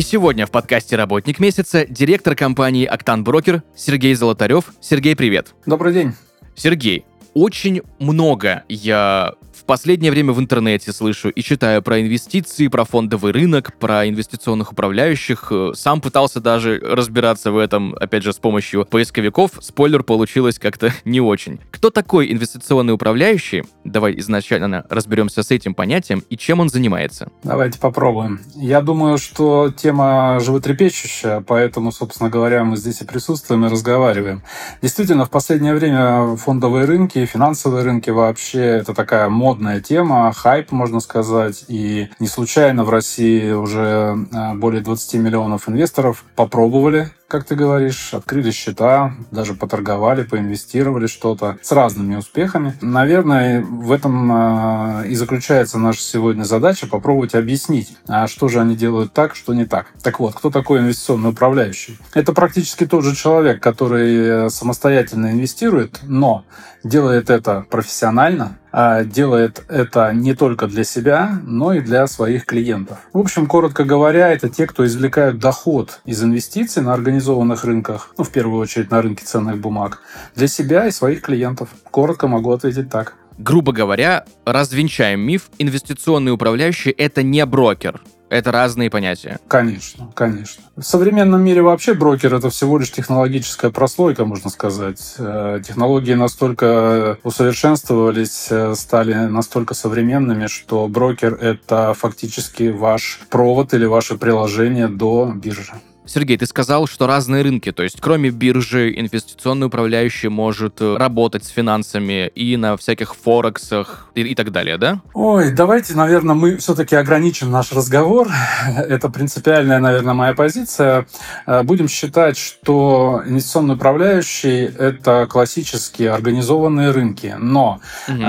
И сегодня в подкасте «Работник месяца» директор компании «Октан Брокер» Сергей Золотарев. Сергей, привет! Добрый день. Сергей, очень много я последнее время в интернете слышу и читаю про инвестиции, про фондовый рынок, про инвестиционных управляющих. Э, Сам пытался даже разбираться в этом, опять же, с помощью поисковиков. Спойлер, получилось как-то не очень. Кто такой инвестиционный управляющий? Давай изначально разберемся с этим понятием и чем он занимается. Давайте попробуем. Я думаю, что тема животрепещущая, поэтому, собственно говоря, мы здесь и присутствуем и разговариваем. Действительно, в последнее время фондовые рынки, финансовые рынки вообще это такая модная тема, хайп, можно сказать. И не случайно в России уже э, более 20 миллионов инвесторов попробовали как ты говоришь, открыли счета, даже поторговали, поинвестировали что-то с разными успехами. Наверное, в этом э, и заключается наша сегодня задача попробовать объяснить, а что же они делают так, что не так. Так вот, кто такой инвестиционный управляющий? Это практически тот же человек, который э, самостоятельно инвестирует, но делает это профессионально, а делает это не только для себя, но и для своих клиентов. В общем, коротко говоря, это те, кто извлекают доход из инвестиций на организованных рынках, ну, в первую очередь на рынке ценных бумаг, для себя и своих клиентов. Коротко могу ответить так. Грубо говоря, развенчаем миф, инвестиционный управляющий — это не брокер. Это разные понятия. Конечно, конечно. В современном мире вообще брокер это всего лишь технологическая прослойка, можно сказать. Э, технологии настолько усовершенствовались, э, стали настолько современными, что брокер это фактически ваш провод или ваше приложение до биржи. Сергей, ты сказал, что разные рынки, то есть кроме биржи, инвестиционный управляющий может э, работать с финансами и на всяких форексах и, и так далее, да? Ой, давайте, наверное, мы все-таки ограничим наш разговор. Это принципиальная, наверное, моя позиция. Э, будем считать, что инвестиционный управляющий — это классические организованные рынки. Но угу.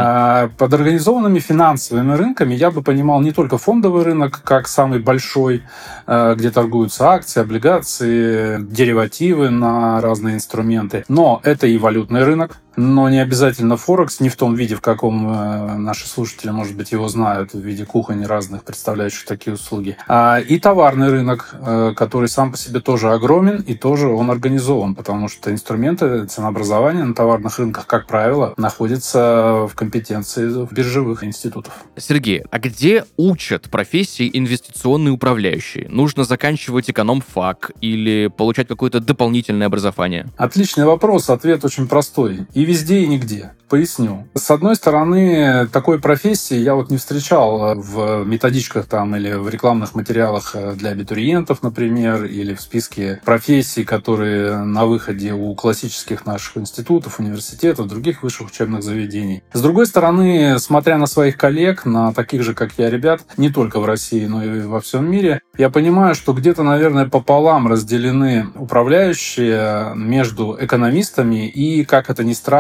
под организованными финансовыми рынками я бы понимал не только фондовый рынок, как самый большой, где торгуются акции, облигации, облигации, деривативы на разные инструменты. Но это и валютный рынок, но не обязательно Форекс, не в том виде, в каком э, наши слушатели, может быть, его знают, в виде кухонь разных, представляющих такие услуги. А, и товарный рынок, э, который сам по себе тоже огромен, и тоже он организован, потому что инструменты ценообразования на товарных рынках, как правило, находятся в компетенции биржевых институтов. Сергей, а где учат профессии инвестиционные управляющие? Нужно заканчивать эконом-фак или получать какое-то дополнительное образование? Отличный вопрос, ответ очень простой и везде, и нигде. Поясню. С одной стороны, такой профессии я вот не встречал в методичках там или в рекламных материалах для абитуриентов, например, или в списке профессий, которые на выходе у классических наших институтов, университетов, других высших учебных заведений. С другой стороны, смотря на своих коллег, на таких же, как я, ребят, не только в России, но и во всем мире, я понимаю, что где-то, наверное, пополам разделены управляющие между экономистами и, как это ни странно,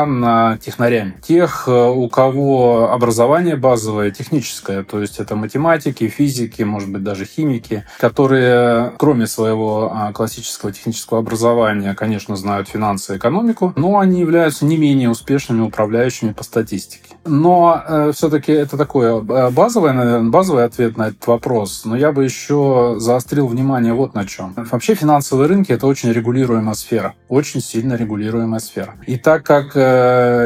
технарями. Тех, э, у кого образование базовое, техническое, то есть это математики, физики, может быть, даже химики, которые, кроме своего а, классического технического образования, конечно, знают финансы и экономику, но они являются не менее успешными управляющими по статистике. Но э, все-таки это такой э, базовый, наверное, базовый ответ на этот вопрос. Но я бы еще заострил внимание вот на чем. Вообще финансовые рынки – это очень регулируемая сфера. Очень сильно регулируемая сфера. И так как э,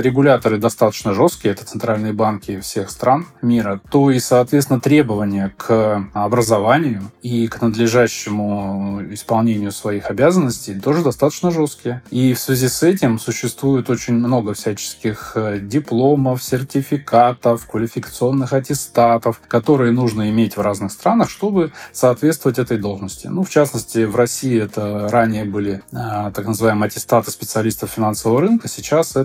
регуляторы достаточно жесткие, это центральные банки всех стран мира, то и, соответственно, требования к образованию и к надлежащему исполнению своих обязанностей тоже достаточно жесткие. И в связи с этим существует очень много всяческих э, дипломов, сертификатов, квалификационных аттестатов, которые нужно иметь в разных странах, чтобы соответствовать этой должности. Ну, в частности, в России это ранее были а, так называемые аттестаты специалистов финансового рынка, сейчас это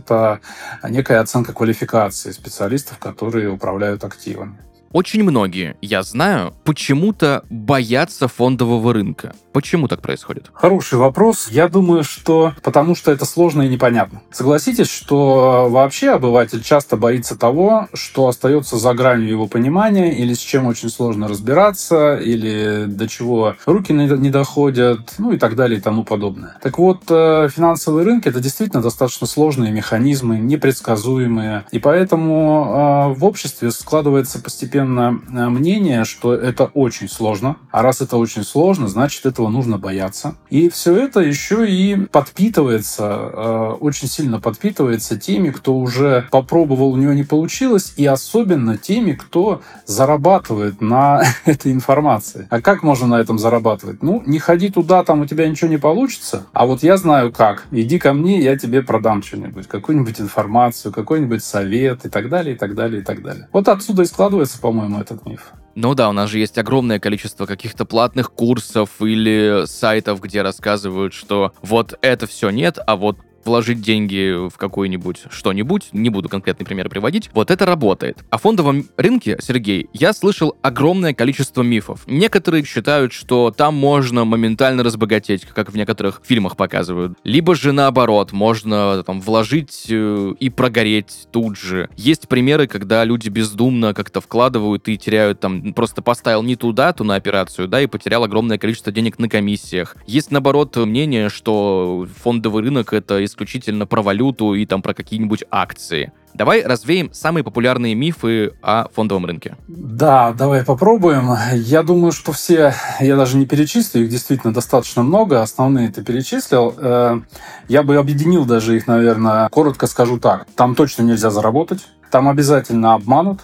некая оценка квалификации специалистов, которые управляют активами. Очень многие, я знаю, почему-то боятся фондового рынка. Почему так происходит? Хороший вопрос. Я думаю, что потому что это сложно и непонятно. Согласитесь, что вообще обыватель часто боится того, что остается за гранью его понимания, или с чем очень сложно разбираться, или до чего руки не доходят, ну и так далее и тому подобное. Так вот, э, финансовые рынки это действительно достаточно сложные механизмы, непредсказуемые, и поэтому э, в обществе складывается постепенно э, мнение, что это очень сложно, а раз это очень сложно, значит это этого нужно бояться. И все это еще и подпитывается, э, очень сильно подпитывается теми, кто уже попробовал, у него не получилось, и особенно теми, кто зарабатывает на этой информации. А как можно на этом зарабатывать? Ну, не ходи туда, там у тебя ничего не получится, а вот я знаю как. Иди ко мне, я тебе продам что-нибудь, какую-нибудь информацию, какой-нибудь совет и так далее, и так далее, и так далее. Вот отсюда и складывается, по-моему, этот миф. Ну да, у нас же есть огромное количество каких-то платных курсов или сайтов, где рассказывают, что вот это все нет, а вот вложить деньги в какой-нибудь что-нибудь, не буду конкретный пример приводить, вот это работает. О фондовом рынке, Сергей, я слышал огромное количество мифов. Некоторые считают, что там можно моментально разбогатеть, как в некоторых фильмах показывают. Либо же наоборот, можно там вложить э, и прогореть тут же. Есть примеры, когда люди бездумно как-то вкладывают и теряют там, просто поставил не туда, ту на операцию, да, и потерял огромное количество денег на комиссиях. Есть наоборот мнение, что фондовый рынок это исключительно про валюту и там про какие-нибудь акции. Давай развеем самые популярные мифы о фондовом рынке. Да, давай попробуем. Я думаю, что все, я даже не перечислю, их действительно достаточно много, основные ты перечислил. Э, я бы объединил даже их, наверное, коротко скажу так. Там точно нельзя заработать, там обязательно обманут,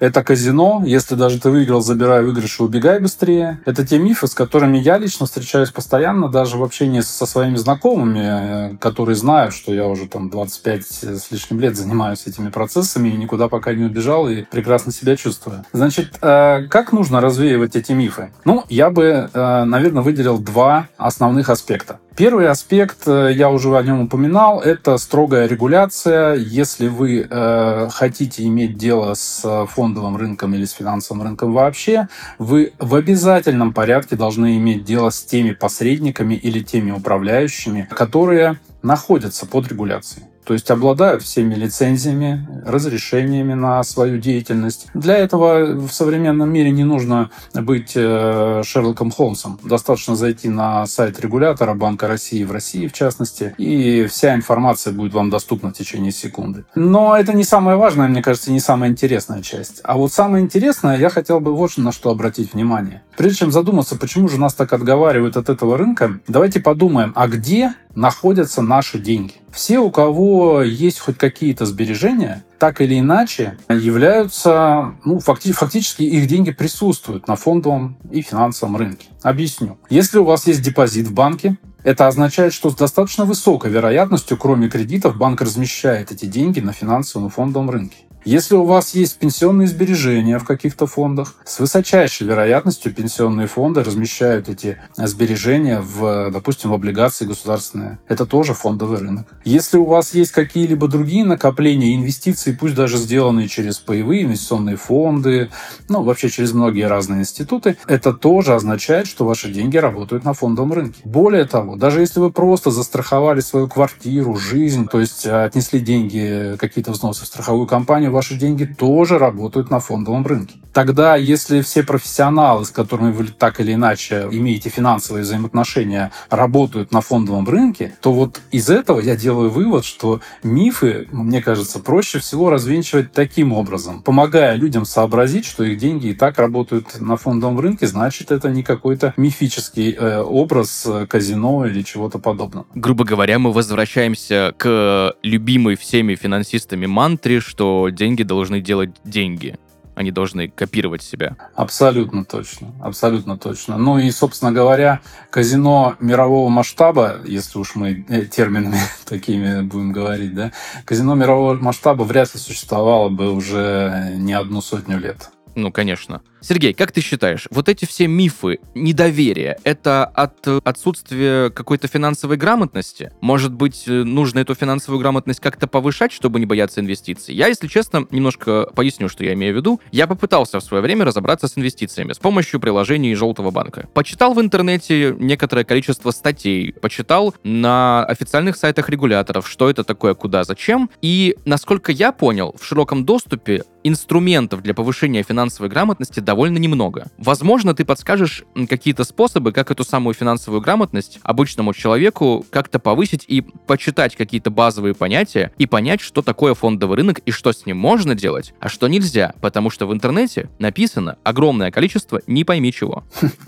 это казино. Если даже ты выиграл, забирай выигрыш и убегай быстрее. Это те мифы, с которыми я лично встречаюсь постоянно, даже в общении со своими знакомыми, э, которые знают, что я уже там 25 с лишним лет занимаюсь этими процессами и никуда пока не убежал и прекрасно себя чувствую. Значит, э, как нужно развеивать эти мифы? Ну, я бы, э, наверное, выделил два основных аспекта. Первый аспект, э, я уже о нем упоминал, это строгая регуляция. Если вы э, хотите иметь дело с фондовым рынком или с финансовым рынком вообще, вы в обязательном порядке должны иметь дело с теми посредниками или теми управляющими, которые находятся под регуляцией то есть обладают всеми лицензиями, разрешениями на свою деятельность. Для этого в современном мире не нужно быть э, Шерлоком Холмсом. Достаточно зайти на сайт регулятора Банка России в России, в частности, и вся информация будет вам доступна в течение секунды. Но это не самая важная, мне кажется, не самая интересная часть. А вот самое интересное, я хотел бы вот на что обратить внимание. Прежде чем задуматься, почему же нас так отговаривают от этого рынка, давайте подумаем, а где находятся наши деньги? Все, у кого есть хоть какие-то сбережения, так или иначе являются, ну, факти фактически их деньги присутствуют на фондовом и финансовом рынке. Объясню. Если у вас есть депозит в банке, это означает, что с достаточно высокой вероятностью, кроме кредитов, банк размещает эти деньги на финансовом и фондовом рынке. Если у вас есть пенсионные сбережения в каких-то фондах, с высочайшей вероятностью пенсионные фонды размещают эти сбережения в, допустим, в облигации государственные. Это тоже фондовый рынок. Если у вас есть какие-либо другие накопления, инвестиции, пусть даже сделанные через паевые инвестиционные фонды, ну, вообще через многие разные институты, это тоже означает, что ваши деньги работают на фондовом рынке. Более того, даже если вы просто застраховали свою квартиру, жизнь, то есть отнесли деньги, какие-то взносы в страховую компанию, ваши деньги тоже работают на фондовом рынке. Тогда, если все профессионалы, с которыми вы так или иначе имеете финансовые взаимоотношения, работают на фондовом рынке, то вот из этого я делаю вывод, что мифы, мне кажется, проще всего развенчивать таким образом, помогая людям сообразить, что их деньги и так работают на фондовом рынке, значит, это не какой-то мифический э, образ э, казино или чего-то подобного. Грубо говоря, мы возвращаемся к любимой всеми финансистами мантре, что деньги деньги должны делать деньги. Они должны копировать себя. Абсолютно точно. Абсолютно точно. Ну и, собственно говоря, казино мирового масштаба, если уж мы э, терминами такими будем говорить, да, казино мирового масштаба вряд ли существовало бы уже не одну сотню лет. Ну, конечно. Сергей, как ты считаешь, вот эти все мифы, недоверие, это от отсутствия какой-то финансовой грамотности? Может быть, нужно эту финансовую грамотность как-то повышать, чтобы не бояться инвестиций? Я, если честно, немножко поясню, что я имею в виду. Я попытался в свое время разобраться с инвестициями с помощью приложений Желтого банка. Почитал в интернете некоторое количество статей, почитал на официальных сайтах регуляторов, что это такое, куда, зачем. И, насколько я понял, в широком доступе инструментов для повышения финансовой грамотности довольно немного. Возможно, ты подскажешь какие-то способы, как эту самую финансовую грамотность обычному человеку как-то повысить и почитать какие-то базовые понятия и понять, что такое фондовый рынок и что с ним можно делать, а что нельзя, потому что в интернете написано огромное количество не пойми чего.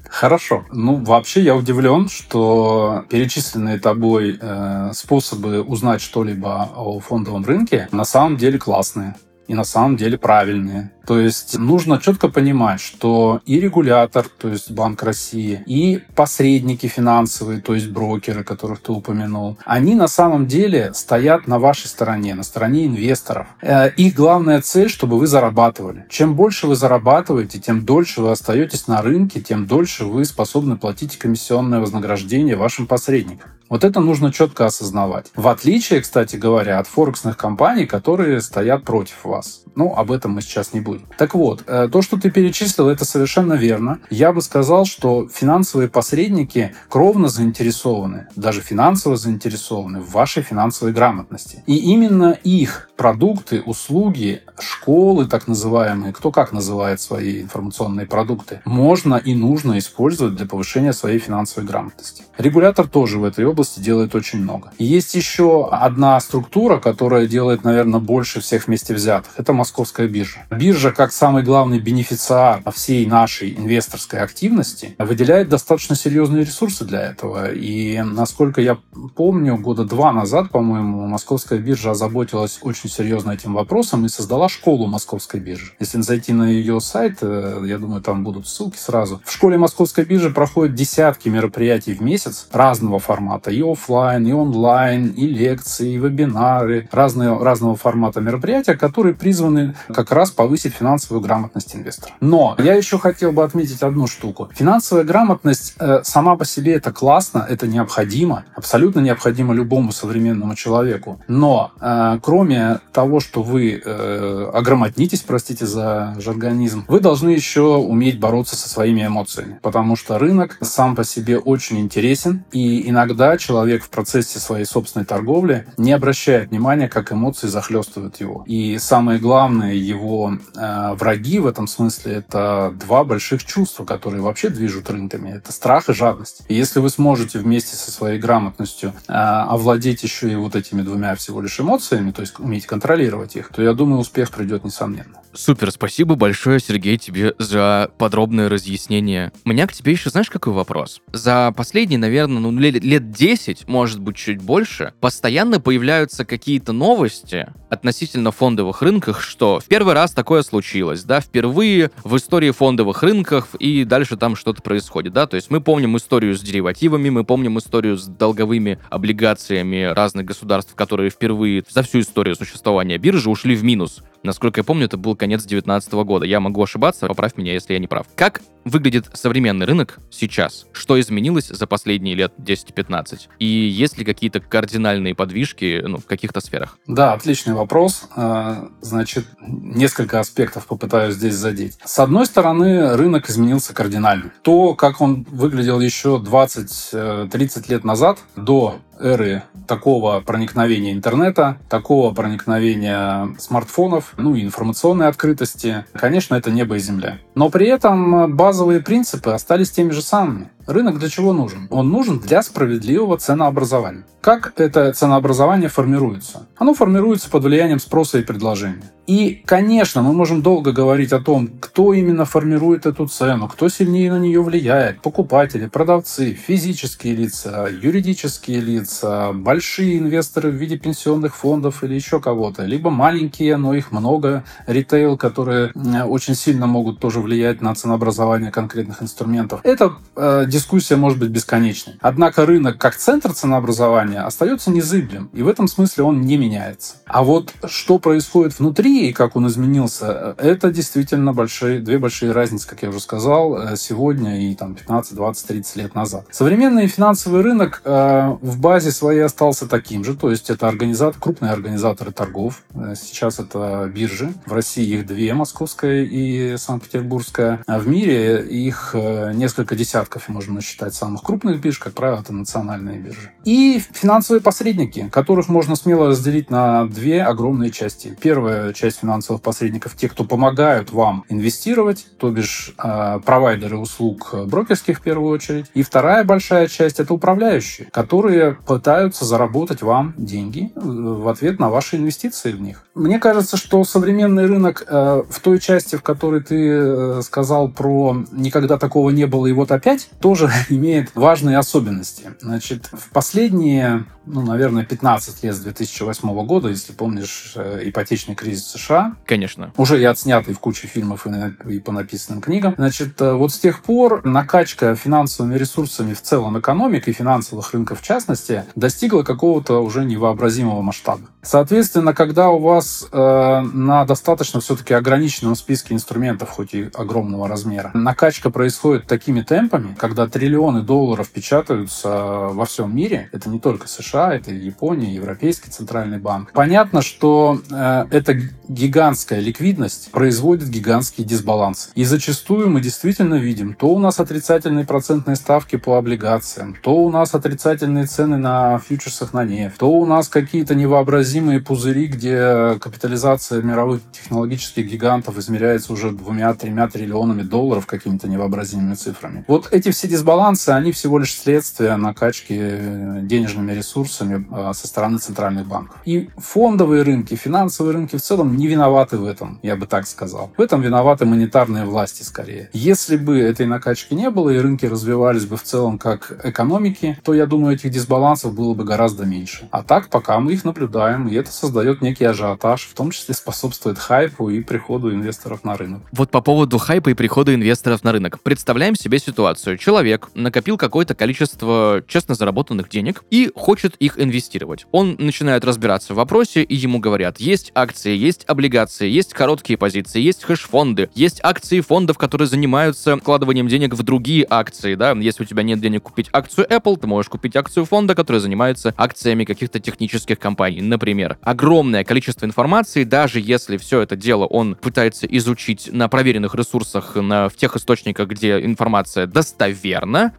Хорошо. Ну, вообще я удивлен, что перечисленные тобой э, способы узнать что-либо о фондовом рынке на самом деле классные и на самом деле правильные. То есть нужно четко понимать, что и регулятор, то есть Банк России, и посредники финансовые, то есть брокеры, которых ты упомянул, они на самом деле стоят на вашей стороне, на стороне инвесторов. Э, их главная цель, чтобы вы зарабатывали. Чем больше вы зарабатываете, тем дольше вы остаетесь на рынке, тем дольше вы способны платить комиссионное вознаграждение вашим посредникам. Вот это нужно четко осознавать. В отличие, кстати говоря, от форексных компаний, которые стоят против вас. Ну, об этом мы сейчас не будем. Так вот, э, то, что ты перечислил, это совершенно верно. Я бы сказал, что финансовые посредники кровно заинтересованы, даже финансово заинтересованы в вашей финансовой грамотности. И именно их продукты, услуги, школы так называемые, кто как называет свои информационные продукты, можно и нужно использовать для повышения своей финансовой грамотности. Регулятор тоже в этой области делает очень много. И есть еще одна структура, которая делает, наверное, больше всех вместе взятых. Это Московская биржа. Биржа, как самый главный бенефициар всей нашей инвесторской активности, выделяет достаточно серьезные ресурсы для этого. И, насколько я помню, года два назад, по-моему, Московская биржа озаботилась очень серьезно этим вопросом и создала школу Московской биржи. Если зайти на ее сайт, э, я думаю, там будут ссылки сразу. В школе Московской биржи проходят десятки мероприятий в месяц разного формата. И офлайн, и онлайн, и лекции, и вебинары. Разные, разного формата мероприятия, которые призваны как раз повысить финансовую грамотность инвестора. Но я еще хотел бы отметить одну штуку. Финансовая грамотность э, сама по себе это классно, это необходимо, абсолютно необходимо любому современному человеку. Но э, кроме того, что вы э, ограмотнитесь, простите за жаргонизм, вы должны еще уметь бороться со своими эмоциями, потому что рынок сам по себе очень интересен, и иногда человек в процессе своей собственной торговли не обращает внимания, как эмоции захлестывают его. И самое главное, его э, враги в этом смысле это два больших чувства, которые вообще движут рынками. Это страх и жадность. И если вы сможете вместе со своей грамотностью э, овладеть еще и вот этими двумя всего лишь эмоциями, то есть уметь контролировать их, то я думаю, успех придет несомненно. Супер, спасибо большое, Сергей, тебе за подробное разъяснение. У меня к тебе еще, знаешь, какой вопрос? За последние, наверное, ну, лет, лет 10, может быть, чуть больше, постоянно появляются какие-то новости относительно фондовых рынков, что в первый раз такое случилось, да, впервые в истории фондовых рынков, и дальше там что-то происходит, да, то есть мы помним историю с деривативами, мы помним историю с долговыми облигациями разных государств, которые впервые за всю историю существования биржи ушли в минус. Насколько я помню, это был конец 2019 года. Я могу ошибаться, поправь меня, если я не прав. Как выглядит современный рынок сейчас? Что изменилось за последние лет 10-15? И есть ли какие-то кардинальные подвижки ну, в каких-то сферах? Да, отличный вопрос. А, значит, несколько аспектов попытаюсь здесь задеть. С одной стороны, рынок изменился кардинально. То, как он выглядел еще 20-30 э, лет назад, до эры такого проникновения интернета, такого проникновения смартфонов, ну и информационной открытости, конечно, это небо и земля. Но при этом базовые принципы остались теми же самыми. Рынок для чего нужен? Он нужен для справедливого ценообразования. Как это ценообразование формируется? Оно формируется под влиянием спроса и предложения. И, конечно, мы можем долго говорить о том, кто именно формирует эту цену, кто сильнее на нее влияет. Покупатели, продавцы, физические лица, юридические лица, большие инвесторы в виде пенсионных фондов или еще кого-то. Либо маленькие, но их много, ритейл, которые очень сильно могут тоже влиять на ценообразование конкретных инструментов. Это э, дискуссия может быть бесконечной. Однако рынок как центр ценообразования остается незыблем, и в этом смысле он не меняется. А вот что происходит внутри России, как он изменился, это действительно большие, две большие разницы, как я уже сказал, э, сегодня и там 15, 20, 30 лет назад. Современный финансовый рынок э, в базе своей остался таким же, то есть это организатор, крупные организаторы торгов. Э, сейчас это биржи. В России их две, московская и Санкт-Петербургская. А в мире их несколько десятков, можно насчитать, самых крупных бирж, как правило, это национальные биржи. И финансовые посредники, которых можно смело разделить на две огромные части. Первая часть финансовых посредников, те, кто помогают вам инвестировать, то бишь э, провайдеры услуг брокерских в первую очередь. И вторая большая часть — это управляющие, которые пытаются заработать вам деньги э, в ответ на ваши инвестиции в них. Мне кажется, что современный рынок э, в той части, в которой ты э, сказал про «никогда такого не было и вот опять», тоже имеет важные особенности. Значит, в последние ну, наверное, 15 лет с 2008 года, если помнишь, э, ипотечный кризис США. Конечно. Уже и отснятый в куче фильмов и, и по написанным книгам. Значит, э, вот с тех пор накачка финансовыми ресурсами в целом экономик и финансовых рынков в частности достигла какого-то уже невообразимого масштаба. Соответственно, когда у вас э, на достаточно все-таки ограниченном списке инструментов, хоть и огромного размера, накачка происходит такими темпами, когда триллионы долларов печатаются во всем мире, это не только США, это Япония, Европейский центральный банк. Понятно, что э, эта гигантская ликвидность производит гигантские дисбалансы. И зачастую мы действительно видим, то у нас отрицательные процентные ставки по облигациям, то у нас отрицательные цены на фьючерсах на нефть, то у нас какие-то невообразимые пузыри, где капитализация мировых технологических гигантов измеряется уже двумя-тремя триллионами долларов какими-то невообразимыми цифрами. Вот эти все дисбалансы, они всего лишь следствие накачки э, денежными ресурсами а, со стороны центральных банков. И фондовые рынки, финансовые рынки в целом не виноваты в этом, я бы так сказал. В этом виноваты монетарные власти скорее. Если бы этой накачки не было и рынки развивались бы в целом как экономики, то, я думаю, этих дисбалансов было бы гораздо меньше. А так, пока мы их наблюдаем, и это создает некий ажиотаж, в том числе способствует хайпу и приходу инвесторов на рынок. Вот по поводу хайпа и прихода инвесторов на рынок. Представляем себе ситуацию. Человек накопил какое-то количество честно заработанных денег и хочет их инвестировать. Он начинает разбираться в вопросе, и ему говорят, есть акции, есть облигации, есть короткие позиции, есть хэш-фонды, есть акции фондов, которые занимаются вкладыванием денег в другие акции, да, если у тебя нет денег купить акцию Apple, ты можешь купить акцию фонда, который занимается акциями каких-то технических компаний, например. Огромное количество информации, даже если все это дело он пытается изучить на проверенных ресурсах, на, в тех источниках, где информация достоверна,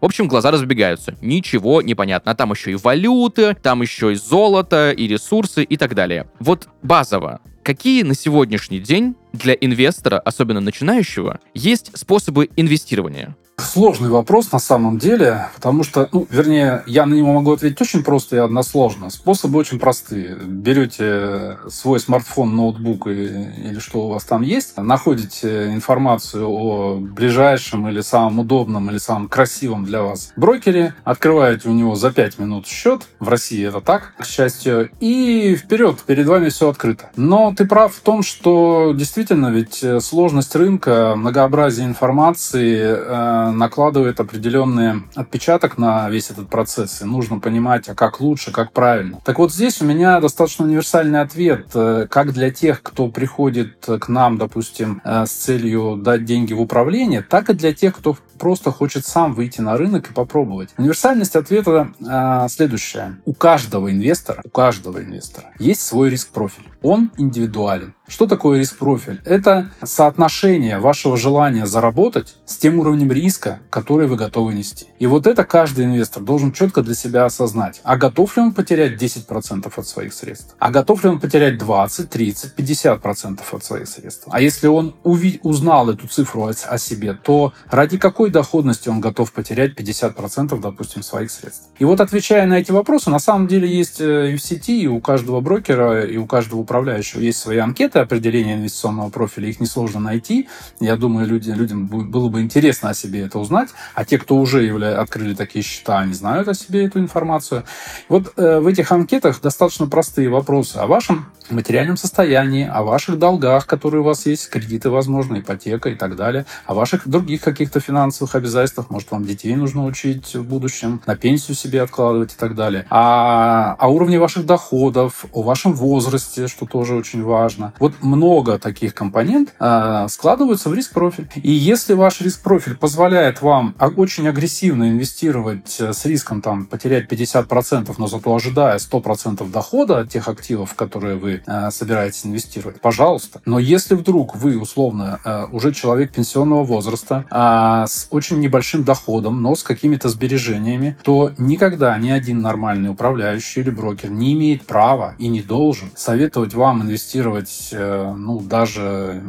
в общем, глаза разбегаются. Ничего не понятно. А там еще и валюты, там еще и золото, и ресурсы и так далее. Вот базово, какие на сегодняшний день для инвестора, особенно начинающего, есть способы инвестирования? Сложный вопрос на самом деле, потому что, ну, вернее, я на него могу ответить очень просто и односложно. Способы очень простые. Берете свой смартфон, ноутбук и, или что у вас там есть, находите информацию о ближайшем или самом удобном или самом красивом для вас брокере, открываете у него за 5 минут счет, в России это так, к счастью, и вперед, перед вами все открыто. Но ты прав в том, что действительно ведь сложность рынка, многообразие информации, э, накладывает определенный отпечаток на весь этот процесс, и нужно понимать, а как лучше, как правильно. Так вот здесь у меня достаточно универсальный ответ, э, как для тех, кто приходит к нам, допустим, э, с целью дать деньги в управление, так и для тех, кто просто хочет сам выйти на рынок и попробовать. Универсальность ответа э, следующая. У каждого инвестора, у каждого инвестора есть свой риск-профиль. Он индивидуален. Что такое риск-профиль? Это соотношение вашего желания заработать с тем уровнем риска, который вы готовы нести. И вот это каждый инвестор должен четко для себя осознать. А готов ли он потерять 10% от своих средств? А готов ли он потерять 20, 30, 50% от своих средств? А если он уви- узнал эту цифру о, о себе, то ради какой доходности он готов потерять 50%, допустим, своих средств? И вот отвечая на эти вопросы, на самом деле есть э, и в сети, и у каждого брокера, и у каждого управляющего есть свои анкеты, определения инвестиционного профиля, их несложно найти. Я думаю, люди, людям было бы интересно о себе это узнать. А те, кто уже явля... открыли такие счета, они знают о себе эту информацию. Вот э, в этих анкетах достаточно простые вопросы о вашем материальном состоянии, о ваших долгах, которые у вас есть, кредиты, возможно, ипотека и так далее, о ваших других каких-то финансовых обязательствах, может, вам детей нужно учить в будущем, на пенсию себе откладывать и так далее, о, о уровне ваших доходов, о вашем возрасте, что тоже очень важно. Вот много таких компонент э, складываются в риск-профиль. И если ваш риск-профиль позволяет вам очень агрессивно инвестировать э, с риском там, потерять 50%, но зато ожидая 100% дохода от тех активов, которые вы э, собираетесь инвестировать, пожалуйста. Но если вдруг вы, условно, э, уже человек пенсионного возраста, э, с очень небольшим доходом, но с какими-то сбережениями, то никогда ни один нормальный управляющий или брокер не имеет права и не должен советовать вам инвестировать, э, ну, даже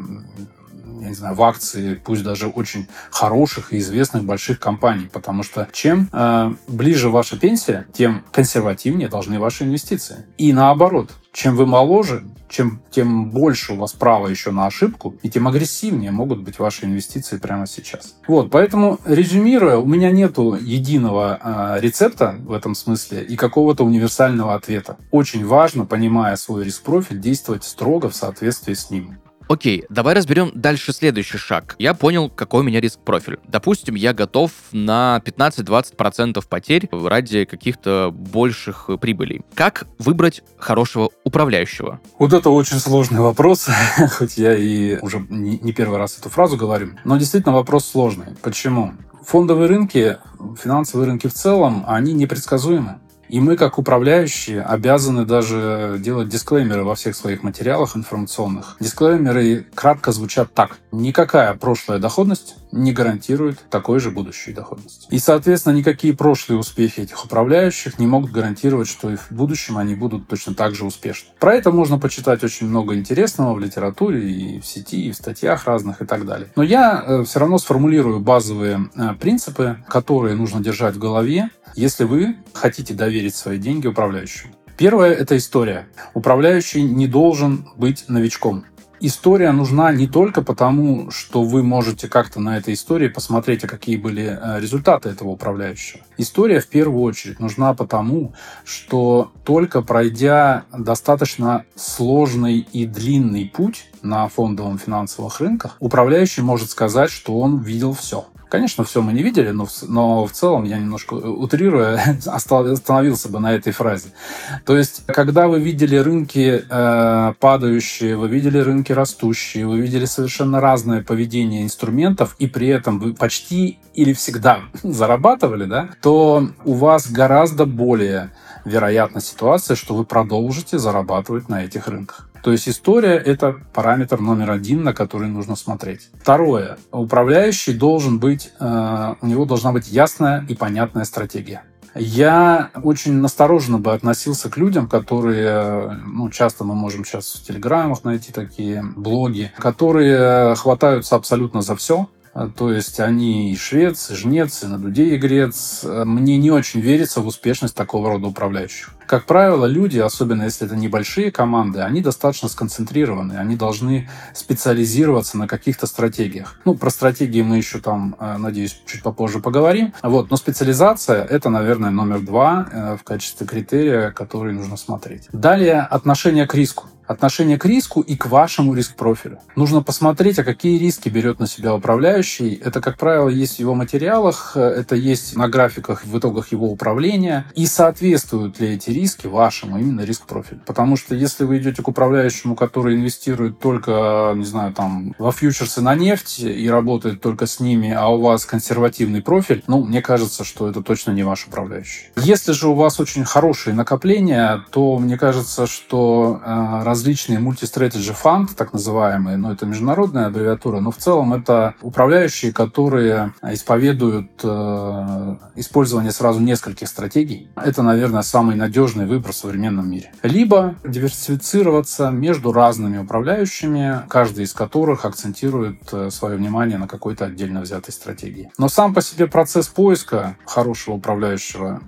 я не знаю, в акции, пусть даже очень хороших и известных больших компаний, потому что чем э, ближе ваша пенсия, тем консервативнее должны ваши инвестиции. И наоборот, чем вы моложе, чем, тем больше у вас права еще на ошибку, и тем агрессивнее могут быть ваши инвестиции прямо сейчас. Вот, поэтому, резюмируя, у меня нету единого э, рецепта в этом смысле и какого-то универсального ответа. Очень важно, понимая свой риск-профиль, действовать строго в соответствии с ним. Окей, давай разберем дальше следующий шаг. Я понял, какой у меня риск-профиль. Допустим, я готов на 15-20% потерь ради каких-то больших прибылей. Как выбрать хорошего управляющего? Вот это очень сложный вопрос, хоть я и уже не первый раз эту фразу говорю. Но действительно вопрос сложный. Почему? Фондовые рынки, финансовые рынки в целом, они непредсказуемы. И мы, как управляющие, обязаны даже делать дисклеймеры во всех своих материалах информационных. Дисклеймеры кратко звучат так. Никакая прошлая доходность не гарантирует такой же будущей доходности. И, соответственно, никакие прошлые успехи этих управляющих не могут гарантировать, что и в будущем они будут точно так же успешны. Про это можно почитать очень много интересного в литературе и в сети, и в статьях разных и так далее. Но я э, все равно сформулирую базовые э, принципы, которые нужно держать в голове, если вы хотите доверить свои деньги управляющему. Первое – это история. Управляющий не должен быть новичком. История нужна не только потому, что вы можете как-то на этой истории посмотреть, а какие были э, результаты этого управляющего. История в первую очередь нужна потому, что только пройдя достаточно сложный и длинный путь на фондовом финансовых рынках, управляющий может сказать, что он видел все. Конечно, все мы не видели, но, но в целом я немножко утрируя остановился бы на этой фразе. То есть, когда вы видели рынки э, падающие, вы видели рынки растущие, вы видели совершенно разное поведение инструментов, и при этом вы почти или всегда зарабатывали, да, то у вас гораздо более вероятна ситуация, что вы продолжите зарабатывать на этих рынках. То есть история – это параметр номер один, на который нужно смотреть. Второе. Управляющий должен быть, э, у него должна быть ясная и понятная стратегия. Я очень настороженно бы относился к людям, которые, ну, часто мы можем сейчас в телеграммах найти такие блоги, которые хватаются абсолютно за все, то есть они и швец, и жнец, и на дуде игрец. Мне не очень верится в успешность такого рода управляющих. Как правило, люди, особенно если это небольшие команды, они достаточно сконцентрированы, они должны специализироваться на каких-то стратегиях. Ну, про стратегии мы еще там, э, надеюсь, чуть попозже поговорим. Вот, но специализация — это, наверное, номер два э, в качестве критерия, который нужно смотреть. Далее, отношение к риску отношение к риску и к вашему риск-профилю. Нужно посмотреть, а какие риски берет на себя управляющий. Это, как правило, есть в его материалах, это есть на графиках в итогах его управления. И соответствуют ли эти риски вашему именно риск-профилю. Потому что если вы идете к управляющему, который инвестирует только, не знаю, там, во фьючерсы на нефть и работает только с ними, а у вас консервативный профиль, ну, мне кажется, что это точно не ваш управляющий. Если же у вас очень хорошие накопления, то мне кажется, что э, различные multi-strategy так называемые, ну, это международная аббревиатура, но в целом это управляющие, которые исповедуют э, использование сразу нескольких стратегий. Это, наверное, самый надежный выбор в современном мире. Либо диверсифицироваться между разными управляющими, каждый из которых акцентирует э, свое внимание на какой-то отдельно взятой стратегии. Но сам по себе процесс поиска хорошего управляющего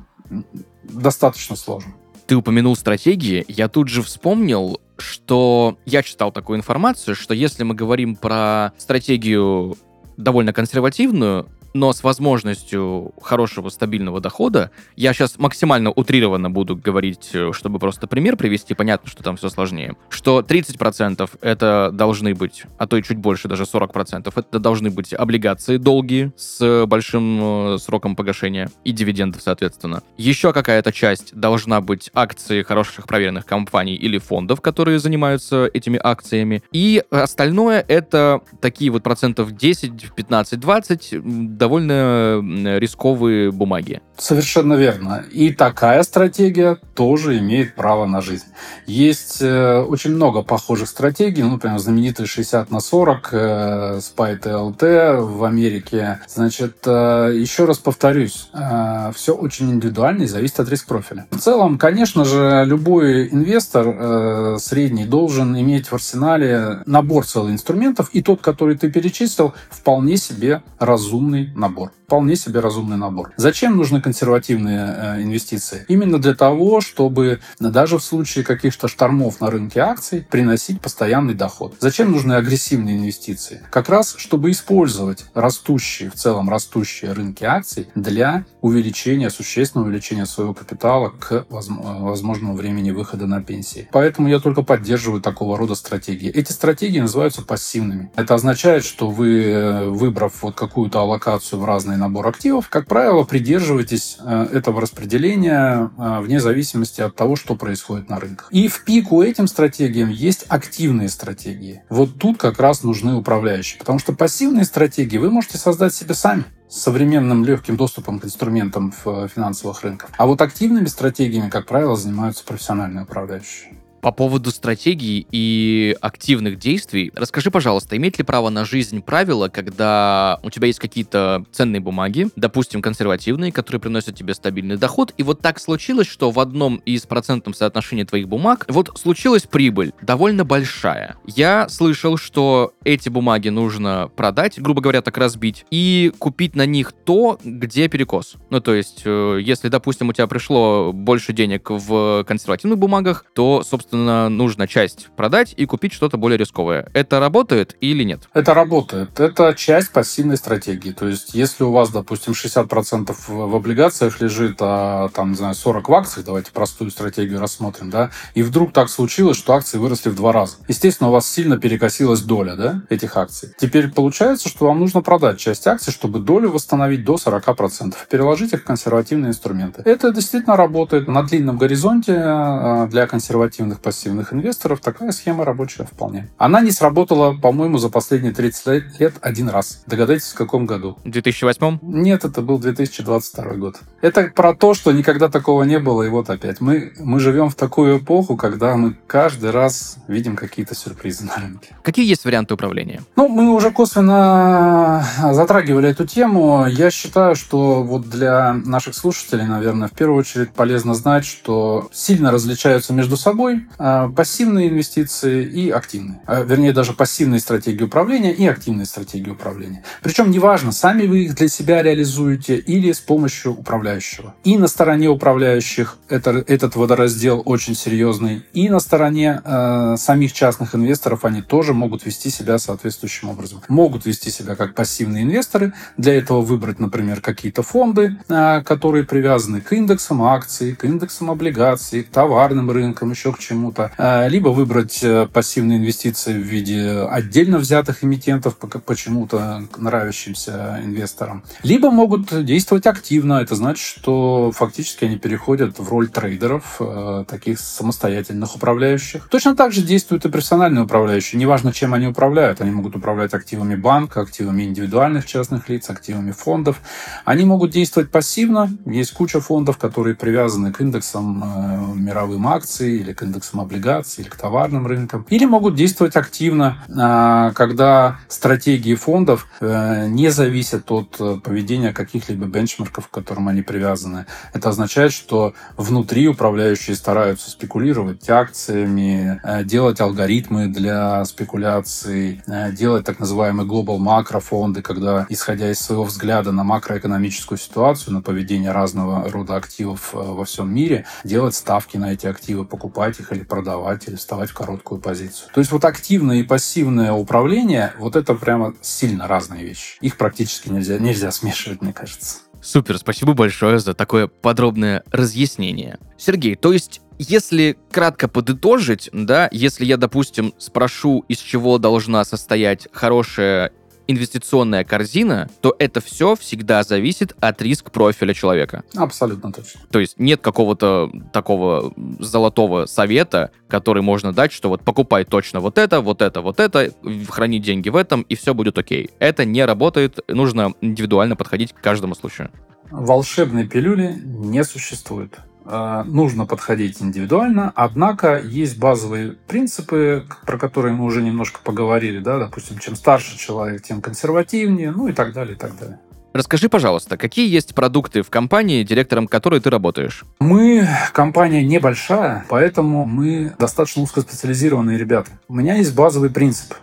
достаточно сложен ты упомянул стратегии, я тут же вспомнил, что я читал такую информацию, что если мы говорим про стратегию довольно консервативную, но с возможностью хорошего стабильного дохода, я сейчас максимально утрированно буду говорить, э, чтобы просто пример привести, понятно, что там все сложнее, что 30% это должны быть, а то и чуть больше, даже 40%, это должны быть облигации долгие с большим э, сроком погашения и дивидендов, соответственно. Еще какая-то часть должна быть акции хороших проверенных компаний или фондов, которые занимаются этими акциями. И остальное это такие вот процентов 10, 15, 20 довольно рисковые бумаги. Совершенно верно. И такая стратегия тоже имеет право на жизнь. Есть э, очень много похожих стратегий, ну, например, знаменитый 60 на 40, э, SPY TLT в Америке. Значит, э, еще раз повторюсь, э, все очень индивидуально и зависит от риск-профиля. В целом, конечно же, любой инвестор средний должен иметь в арсенале набор целых инструментов, и тот, который ты перечислил, вполне себе разумный набор. Вполне себе разумный набор. Зачем нужны консервативные э, инвестиции? Именно для того, чтобы даже в случае каких-то штормов на рынке акций приносить постоянный доход. Зачем нужны агрессивные инвестиции? Как раз, чтобы использовать растущие, в целом растущие рынки акций для увеличения, существенного увеличения своего капитала к возможному времени выхода на пенсии. Поэтому я только поддерживаю такого рода стратегии. Эти стратегии называются пассивными. Это означает, что вы, э, выбрав вот какую-то аллокацию в разные набор активов, как правило, придерживаетесь э, этого распределения э, вне зависимости от того, что происходит на рынках. И в пику этим стратегиям есть активные стратегии. Вот тут как раз нужны управляющие, потому что пассивные стратегии вы можете создать себе сами с современным легким доступом к инструментам э, финансовых рынков. А вот активными стратегиями, как правило, занимаются профессиональные управляющие. По поводу стратегий и активных действий, расскажи, пожалуйста, имеет ли право на жизнь правила, когда у тебя есть какие-то ценные бумаги, допустим, консервативные, которые приносят тебе стабильный доход, и вот так случилось, что в одном из процентном соотношения твоих бумаг вот случилась прибыль, довольно большая. Я слышал, что эти бумаги нужно продать, грубо говоря, так разбить, и купить на них то, где перекос. Ну, то есть, э, если, допустим, у тебя пришло больше денег в консервативных бумагах, то, собственно, собственно, нужно часть продать и купить что-то более рисковое. Это работает или нет? Это работает. Это часть пассивной стратегии. То есть, если у вас, допустим, 60% в облигациях лежит, а там, не знаю, 40 в акциях, давайте простую стратегию рассмотрим, да, и вдруг так случилось, что акции выросли в два раза. Естественно, у вас сильно перекосилась доля, да, этих акций. Теперь получается, что вам нужно продать часть акций, чтобы долю восстановить до 40%, переложить их в консервативные инструменты. Это действительно работает на длинном горизонте а, для консервативных пассивных инвесторов такая схема рабочая вполне. Она не сработала, по-моему, за последние 30 лет один раз. Догадайтесь, в каком году? В 2008? Нет, это был 2022 год. Это про то, что никогда такого не было, и вот опять. Мы, мы живем в такую эпоху, когда мы каждый раз видим какие-то сюрпризы на рынке. Какие есть варианты управления? Ну, мы уже косвенно затрагивали эту тему. Я считаю, что вот для наших слушателей, наверное, в первую очередь полезно знать, что сильно различаются между собой а, пассивные инвестиции и активные. А, вернее, даже пассивные стратегии управления и активные стратегии управления. Причем неважно, сами вы их для себя реализуете или с помощью управляющего. И на стороне управляющих это, этот водораздел очень серьезный, и на стороне э, самих частных инвесторов они тоже могут вести себя соответствующим образом. Могут вести себя как пассивные инвесторы, для этого выбрать, например, какие-то фонды, э, которые привязаны к индексам акций, к индексам облигаций, к товарным рынкам, еще к чему чему-то, а, либо выбрать э, пассивные инвестиции в виде отдельно взятых эмитентов почему-то нравящимся инвесторам, либо могут действовать активно. Это значит, что фактически они переходят в роль трейдеров, э, таких самостоятельных управляющих. Точно так же действуют и профессиональные управляющие. Неважно, чем они управляют. Они могут управлять активами банка, активами индивидуальных частных лиц, активами фондов. Они могут действовать пассивно. Есть куча фондов, которые привязаны к индексам э, мировым акций или к индексам индексам облигаций или к товарным рынкам. Или могут действовать активно, а, когда стратегии фондов э, не зависят от э, поведения каких-либо бенчмарков, к которым они привязаны. Это означает, что внутри управляющие стараются спекулировать акциями, э, делать алгоритмы для спекуляций, делать так называемые global макрофонды, когда, исходя из своего взгляда на макроэкономическую ситуацию, на поведение разного рода активов во всем мире, делать ставки на эти активы, покупать их или продавать, или вставать в короткую позицию. То есть вот активное и пассивное управление, вот это прямо сильно разные вещи. Их практически нельзя, нельзя смешивать, мне кажется. Супер, спасибо большое за такое подробное разъяснение. Сергей, то есть если кратко подытожить, да, если я, допустим, спрошу, из чего должна состоять хорошая инвестиционная корзина, то это все всегда зависит от риск профиля человека. Абсолютно точно. То есть нет какого-то такого золотого совета, который можно дать, что вот покупай точно вот это, вот это, вот это, храни деньги в этом, и все будет окей. Это не работает, нужно индивидуально подходить к каждому случаю. Волшебной пилюли не существует. Э, нужно подходить индивидуально, однако есть базовые принципы, про которые мы уже немножко поговорили, да, допустим, чем старше человек, тем консервативнее, ну и так далее, и так далее. Расскажи, пожалуйста, какие есть продукты в компании, директором которой ты работаешь? Мы компания небольшая, поэтому мы достаточно узкоспециализированные ребята. У меня есть базовый принцип.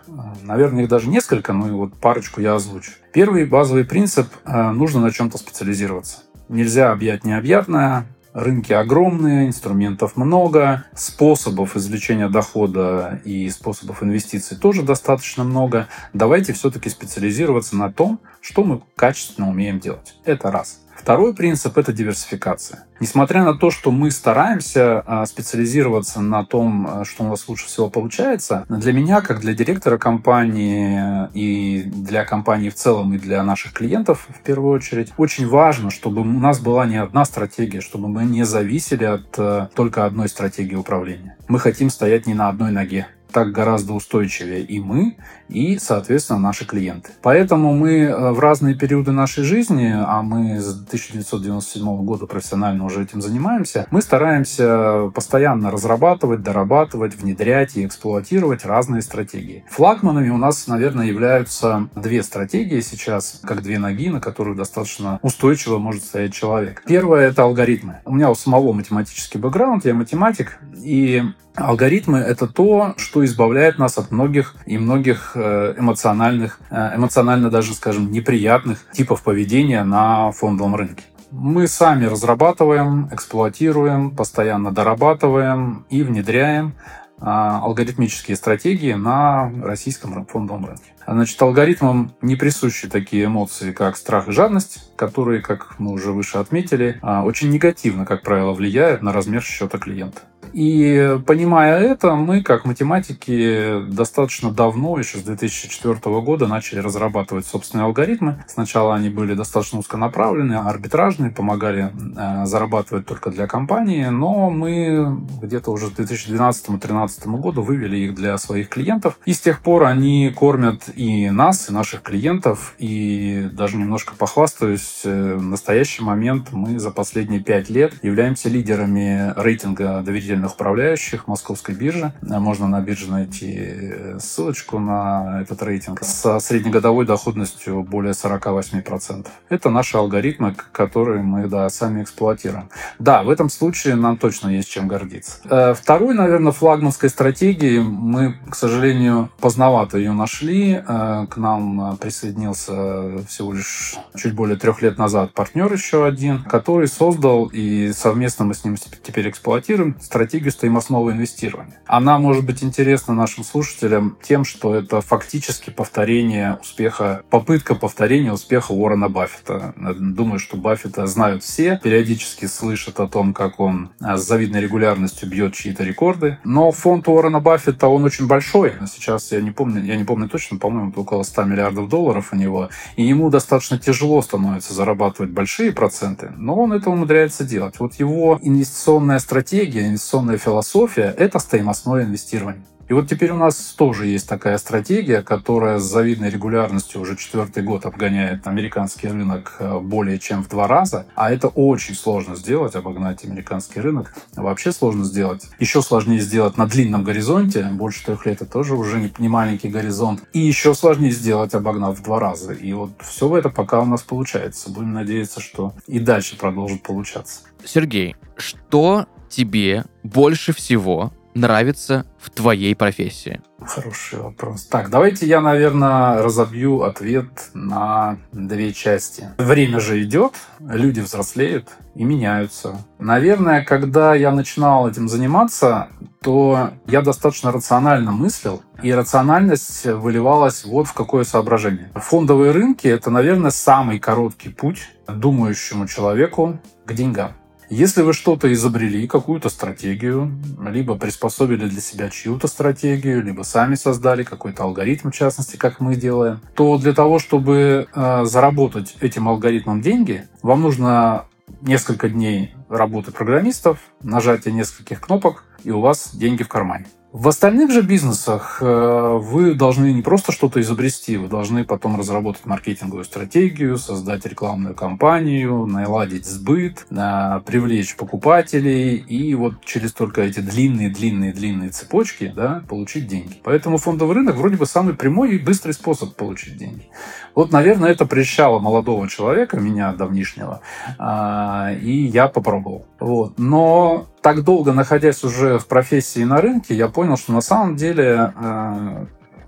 Наверное, их даже несколько, но вот парочку я озвучу. Первый базовый принцип э, – нужно на чем-то специализироваться. Нельзя объять необъятное, Рынки огромные, инструментов много, способов извлечения дохода и способов инвестиций тоже достаточно много. Давайте все-таки специализироваться на том, что мы качественно умеем делать. Это раз. Второй принцип – это диверсификация. Несмотря на то, что мы стараемся а, специализироваться на том, а, что у нас лучше всего получается, для меня, как для директора компании и для компании в целом, и для наших клиентов в первую очередь, очень важно, чтобы у нас была не одна стратегия, чтобы мы не зависели от а, только одной стратегии управления. Мы хотим стоять не на одной ноге так гораздо устойчивее и мы, и, соответственно, наши клиенты. Поэтому мы э, в разные периоды нашей жизни, а мы с 1997 года профессионально уже этим занимаемся, мы стараемся постоянно разрабатывать, дорабатывать, внедрять и эксплуатировать разные стратегии. Флагманами у нас, наверное, являются две стратегии сейчас, как две ноги, на которых достаточно устойчиво может стоять человек. Первое — это алгоритмы. У меня у самого математический бэкграунд, я математик, и Алгоритмы — это то, что избавляет нас от многих и многих э, эмоциональных, э, эмоционально даже, скажем, неприятных типов поведения на фондовом рынке. Мы сами разрабатываем, эксплуатируем, постоянно дорабатываем и внедряем а, алгоритмические стратегии на российском фондовом рынке. Значит, алгоритмам не присущи такие эмоции, как страх и жадность, которые, как мы уже выше отметили, очень негативно, как правило, влияют на размер счета клиента. И понимая это, мы, как математики, достаточно давно, еще с 2004 года, начали разрабатывать собственные алгоритмы. Сначала они были достаточно узконаправленные, арбитражные, помогали э, зарабатывать только для компании, но мы где-то уже к 2012-2013 году вывели их для своих клиентов. И с тех пор они кормят и нас, и наших клиентов, и даже немножко похвастаюсь, э, в настоящий момент мы за последние пять лет являемся лидерами рейтинга доверительных отдельных управляющих Московской биржи. Можно на бирже найти э, ссылочку на этот рейтинг со среднегодовой доходностью более 48%. Это наши алгоритмы, которые мы да, сами эксплуатируем. Да, в этом случае нам точно есть чем гордиться. Э, второй, наверное, флагманской стратегии мы, к сожалению, поздновато ее нашли. Э, к нам присоединился всего лишь чуть более трех лет назад партнер еще один, который создал и совместно мы с ним теперь эксплуатируем стратегию стратегию стоимостного инвестирования. Она может быть интересна нашим слушателям тем, что это фактически повторение успеха, попытка повторения успеха Уоррена Баффета. Думаю, что Баффета знают все, периодически слышат о том, как он а, с завидной регулярностью бьет чьи-то рекорды. Но фонд Уоррена Баффета, он очень большой. Сейчас я не помню, я не помню точно, по-моему, около 100 миллиардов долларов у него. И ему достаточно тяжело становится зарабатывать большие проценты, но он это умудряется делать. Вот его инвестиционная стратегия, инвестиционная инвестиционная философия – это стоимостное инвестирование. И вот теперь у нас тоже есть такая стратегия, которая с завидной регулярностью уже четвертый год обгоняет американский рынок э, более чем в два раза. А это очень сложно сделать, обогнать американский рынок. Вообще сложно сделать. Еще сложнее сделать на длинном горизонте. Больше трех лет это тоже уже не, маленький горизонт. И еще сложнее сделать, обогнав в два раза. И вот все это пока у нас получается. Будем надеяться, что и дальше продолжит получаться. Сергей, что тебе больше всего нравится в твоей профессии? Хороший вопрос. Так, давайте я, наверное, разобью ответ на две части. Время же идет, люди взрослеют и меняются. Наверное, когда я начинал этим заниматься, то я достаточно рационально мыслил, и рациональность выливалась вот в какое соображение. Фондовые рынки – это, наверное, самый короткий путь думающему человеку к деньгам. Если вы что-то изобрели, какую-то стратегию, либо приспособили для себя чью-то стратегию, либо сами создали какой-то алгоритм, в частности, как мы делаем, то для того, чтобы э, заработать этим алгоритмом деньги, вам нужно несколько дней работы программистов, нажатие нескольких кнопок, и у вас деньги в кармане. В остальных же бизнесах э, вы должны не просто что-то изобрести, вы должны потом разработать маркетинговую стратегию, создать рекламную кампанию, наладить сбыт, привлечь покупателей и вот через только эти длинные-длинные-длинные цепочки да, получить деньги. Поэтому фондовый рынок вроде бы самый прямой и быстрый способ получить деньги. Вот, наверное, это прельщало молодого человека, меня давнишнего, а, и я попробовал. Вот. Но так долго находясь уже в профессии на рынке, я понял, что на самом деле э,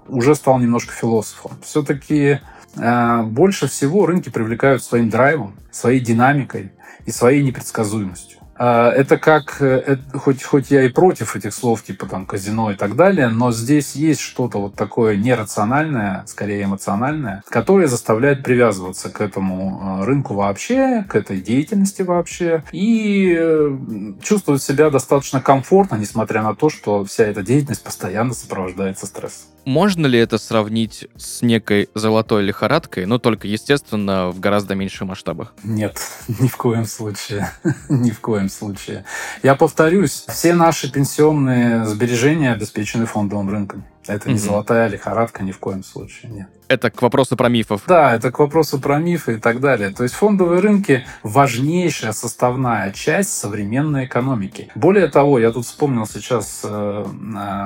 уже стал немножко философом. Все-таки э, больше всего рынки привлекают своим драйвом, своей динамикой и своей непредсказуемостью. А, это как, э, это, хоть, хоть я и против этих слов, типа там казино и так далее, но здесь есть что-то вот такое нерациональное, скорее эмоциональное, которое заставляет привязываться к этому э, рынку вообще, к этой деятельности вообще, и э, чувствовать себя достаточно комфортно, несмотря на то, что вся эта деятельность постоянно сопровождается стрессом. Можно ли это сравнить с некой золотой лихорадкой, но только, естественно, в гораздо меньших масштабах? Нет, ни в коем случае. ни в коем случае. Я повторюсь, все наши пенсионные сбережения обеспечены фондовым рынком. Это не золотая лихорадка ни в коем случае, нет. Это к вопросу про мифов. Да, это к вопросу про мифы и так далее. То есть фондовые рынки – важнейшая составная часть современной экономики. Более того, я тут вспомнил сейчас э,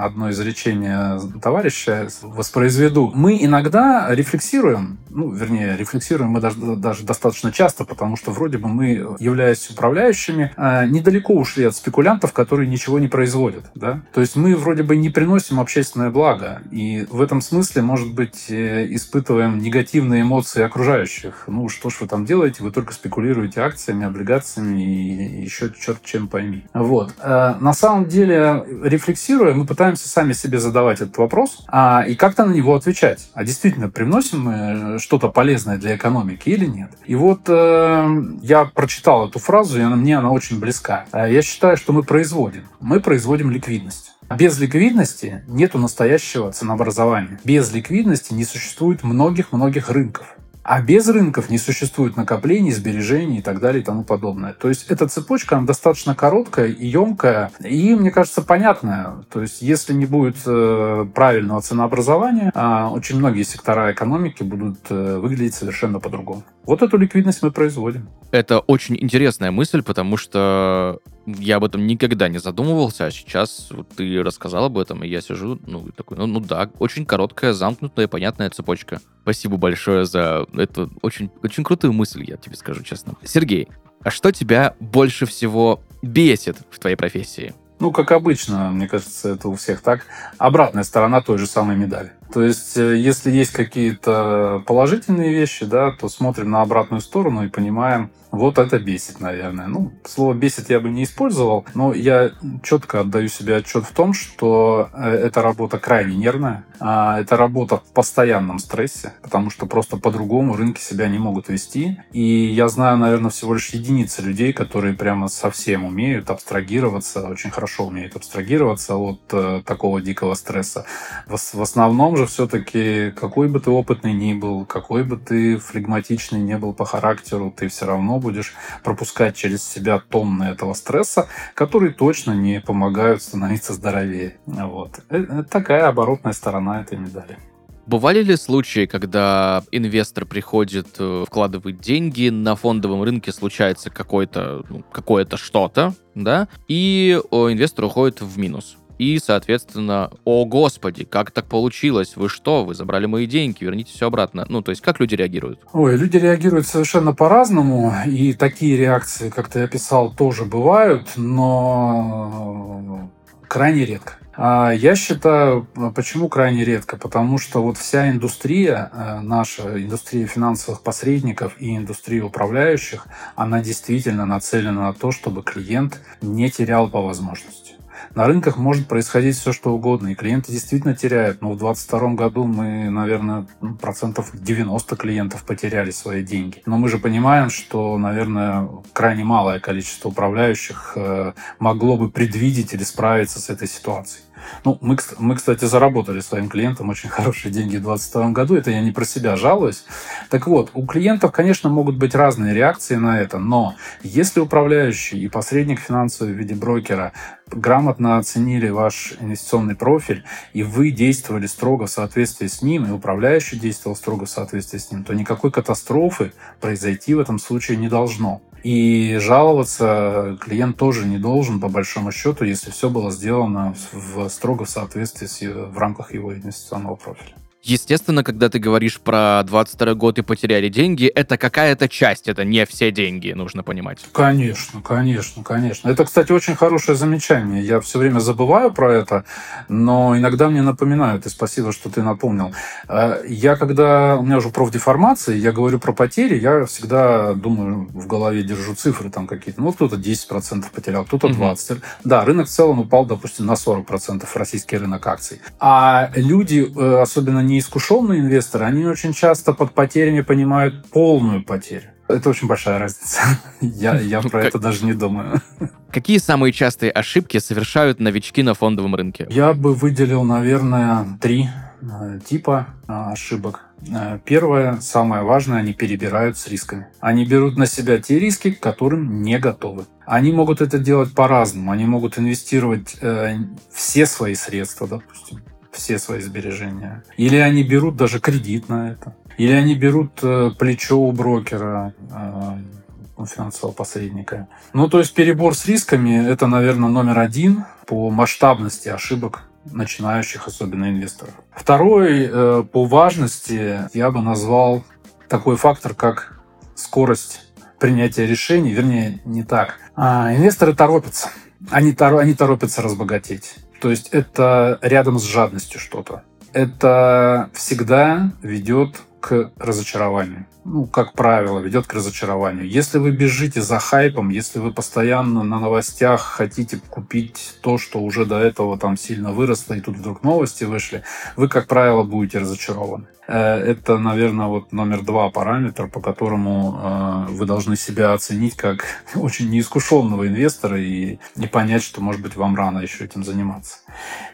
одно изречение товарища, воспроизведу. Мы иногда рефлексируем, ну, вернее, рефлексируем мы даже, даже достаточно часто, потому что вроде бы мы, являясь управляющими, э, недалеко ушли от спекулянтов, которые ничего не производят. Да? То есть мы вроде бы не приносим общественное благо. И в этом смысле, может быть, э, испытываем негативные эмоции окружающих. Ну, что ж вы там делаете? Вы только спекулируете акциями, облигациями и еще черт чем пойми. Вот. Э, на самом деле, рефлексируя, мы пытаемся сами себе задавать этот вопрос а, и как-то на него отвечать. А действительно, привносим мы что-то полезное для экономики или нет? И вот э, я прочитал эту фразу, и она, мне она очень близка. Э, я считаю, что мы производим. Мы производим ликвидность. Без ликвидности нет настоящего ценообразования. Без ликвидности не существует многих-многих рынков. А без рынков не существует накоплений, сбережений и так далее и тому подобное. То есть эта цепочка, она достаточно короткая и емкая, и, мне кажется, понятная. То есть если не будет э, правильного ценообразования, э, очень многие сектора экономики будут э, выглядеть совершенно по-другому. Вот эту ликвидность мы производим. Это очень интересная мысль, потому что я об этом никогда не задумывался, а сейчас вот ты рассказал об этом, и я сижу, ну, такой, ну, ну да, очень короткая, замкнутая, понятная цепочка. Спасибо большое за эту очень, очень крутую мысль, я тебе скажу честно. Сергей, а что тебя больше всего бесит в твоей профессии? Ну, как обычно, мне кажется, это у всех так. Обратная сторона той же самой медали. То есть, э, если есть какие-то положительные вещи, да, то смотрим на обратную сторону и понимаем, вот это бесит, наверное. Ну, слово бесит я бы не использовал, но я четко отдаю себе отчет в том, что э, эта работа крайне нервная, а это работа в постоянном стрессе, потому что просто по-другому рынки себя не могут вести. И я знаю, наверное, всего лишь единицы людей, которые прямо совсем умеют абстрагироваться, очень хорошо умеют абстрагироваться от э, такого дикого стресса. В, в основном же все-таки, какой бы ты опытный ни был, какой бы ты флегматичный не был по характеру, ты все равно будешь пропускать через себя тонны этого стресса, которые точно не помогают становиться здоровее. Вот. Э, это такая оборотная сторона этой медали. Бывали ли случаи, когда инвестор приходит, э, вкладывает деньги, на фондовом рынке случается какое-то ну, какое-то что-то, да, и инвестор уходит в минус? И, соответственно, о господи, как так получилось? Вы что? Вы забрали мои деньги, верните все обратно. Ну, то есть, как люди реагируют? Ой, люди реагируют совершенно по-разному, и такие реакции, как ты описал, тоже бывают, но крайне редко. А я считаю, почему крайне редко? Потому что вот вся индустрия, э, наша индустрия финансовых посредников и индустрия управляющих, она действительно нацелена на то, чтобы клиент не терял по возможности. На рынках может происходить все, что угодно, и клиенты действительно теряют. Но в 2022 году мы, наверное, ну, процентов 90 клиентов потеряли свои деньги. Но мы же понимаем, что, наверное, крайне малое количество управляющих э, могло бы предвидеть или справиться с этой ситуацией. Ну, мы, мы, кстати, заработали своим клиентам очень хорошие деньги в 2022 году. Это я не про себя жалуюсь. Так вот, у клиентов, конечно, могут быть разные реакции на это, но если управляющий и посредник финансовый в виде брокера грамотно оценили ваш инвестиционный профиль, и вы действовали строго в соответствии с ним, и управляющий действовал строго в соответствии с ним, то никакой катастрофы произойти в этом случае не должно. И жаловаться клиент тоже не должен, по большому счету, если все было сделано в, строго в соответствии с, в рамках его инвестиционного профиля. Естественно, когда ты говоришь про 22 год и потеряли деньги, это какая-то часть, это не все деньги, нужно понимать. Конечно, конечно, конечно. Это, кстати, очень хорошее замечание. Я все время забываю про это, но иногда мне напоминают, и спасибо, что ты напомнил. Э, я, когда у меня уже профдеформация, я говорю про потери, я всегда думаю, в голове держу цифры там какие-то. Ну, кто-то 10% потерял, кто-то 20%. Угу. Да, рынок в целом упал, допустим, на 40% российский рынок акций. А люди, э, особенно не неискушенные инвесторы, они очень часто под потерями понимают полную потерю. Это очень большая разница. Я, я про это даже не думаю. Какие самые частые ошибки совершают новички на фондовом рынке? Я бы выделил, наверное, три э, типа э, ошибок. Э, первое, самое важное, они перебирают с рисками. Они берут на себя те риски, к которым не готовы. Они могут это делать по-разному. Они могут инвестировать э, все свои средства, допустим, все свои сбережения. Или они берут даже кредит на это. Или они берут э, плечо у брокера, э, финансового посредника. Ну, то есть перебор с рисками – это, наверное, номер один по масштабности ошибок начинающих, особенно инвесторов. Второй э, по важности я бы назвал такой фактор, как скорость принятия решений, вернее, не так. А, инвесторы торопятся. Они, тор, они торопятся разбогатеть. То есть это рядом с жадностью что-то. Это всегда ведет к разочарованию. Ну, как правило, ведет к разочарованию. Если вы бежите за хайпом, если вы постоянно на новостях хотите купить то, что уже до этого там сильно выросло, и тут вдруг новости вышли, вы, как правило, будете разочарованы. Э, это, наверное, вот номер два параметр, по которому э, вы должны себя оценить как очень неискушенного инвестора и не понять, что, может быть, вам рано еще этим заниматься.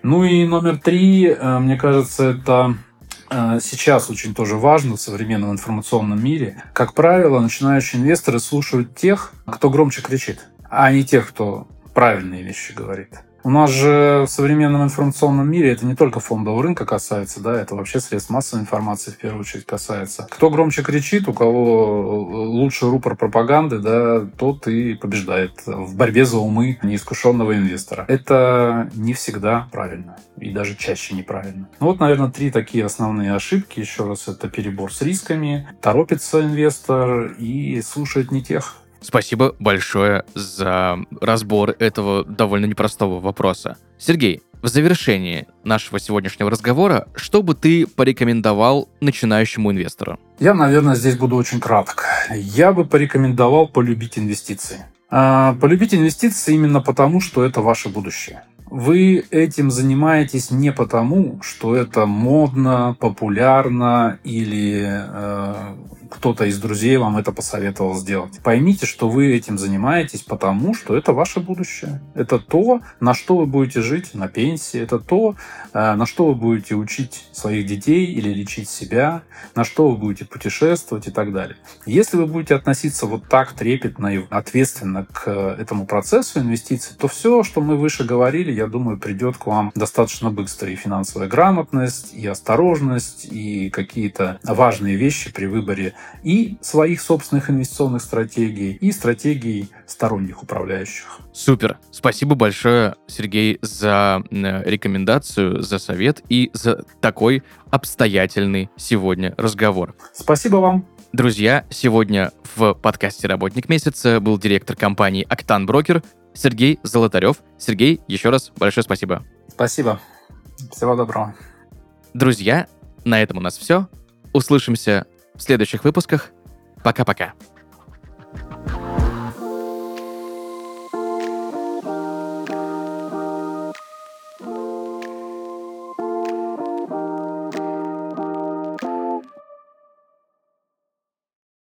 Ну и номер три, э, мне кажется, это сейчас очень тоже важно в современном информационном мире. Как правило, начинающие инвесторы слушают тех, кто громче кричит, а не тех, кто правильные вещи говорит. У нас же в современном информационном мире это не только фондового рынка касается, да, это вообще средств массовой информации в первую очередь касается. Кто громче кричит, у кого лучший рупор пропаганды, да, тот и побеждает в борьбе за умы неискушенного инвестора. Это не всегда правильно и даже чаще неправильно. Ну вот, наверное, три такие основные ошибки. Еще раз, это перебор с рисками, торопится инвестор и слушает не тех. Спасибо большое за разбор этого довольно непростого вопроса. Сергей, в завершении нашего сегодняшнего разговора, что бы ты порекомендовал начинающему инвестору? Я, наверное, здесь буду очень краток. Я бы порекомендовал полюбить инвестиции. А, полюбить инвестиции именно потому, что это ваше будущее. Вы этим занимаетесь не потому, что это модно, популярно или э, кто-то из друзей вам это посоветовал сделать. Поймите, что вы этим занимаетесь потому, что это ваше будущее. Это то, на что вы будете жить на пенсии, это то, э, на что вы будете учить своих детей или лечить себя, на что вы будете путешествовать и так далее. Если вы будете относиться вот так трепетно и ответственно к этому процессу инвестиций, то все, что мы выше говорили, я думаю, придет к вам достаточно быстро. И финансовая грамотность, и осторожность, и какие-то важные вещи при выборе и своих собственных инвестиционных стратегий, и стратегий сторонних управляющих. Супер. Спасибо большое, Сергей, за рекомендацию, за совет и за такой обстоятельный сегодня разговор. Спасибо вам. Друзья, сегодня в подкасте «Работник месяца» был директор компании «Октан Брокер» Сергей Золотарев. Сергей, еще раз большое спасибо. Спасибо. Всего доброго. Друзья, на этом у нас все. Услышимся в следующих выпусках. Пока-пока.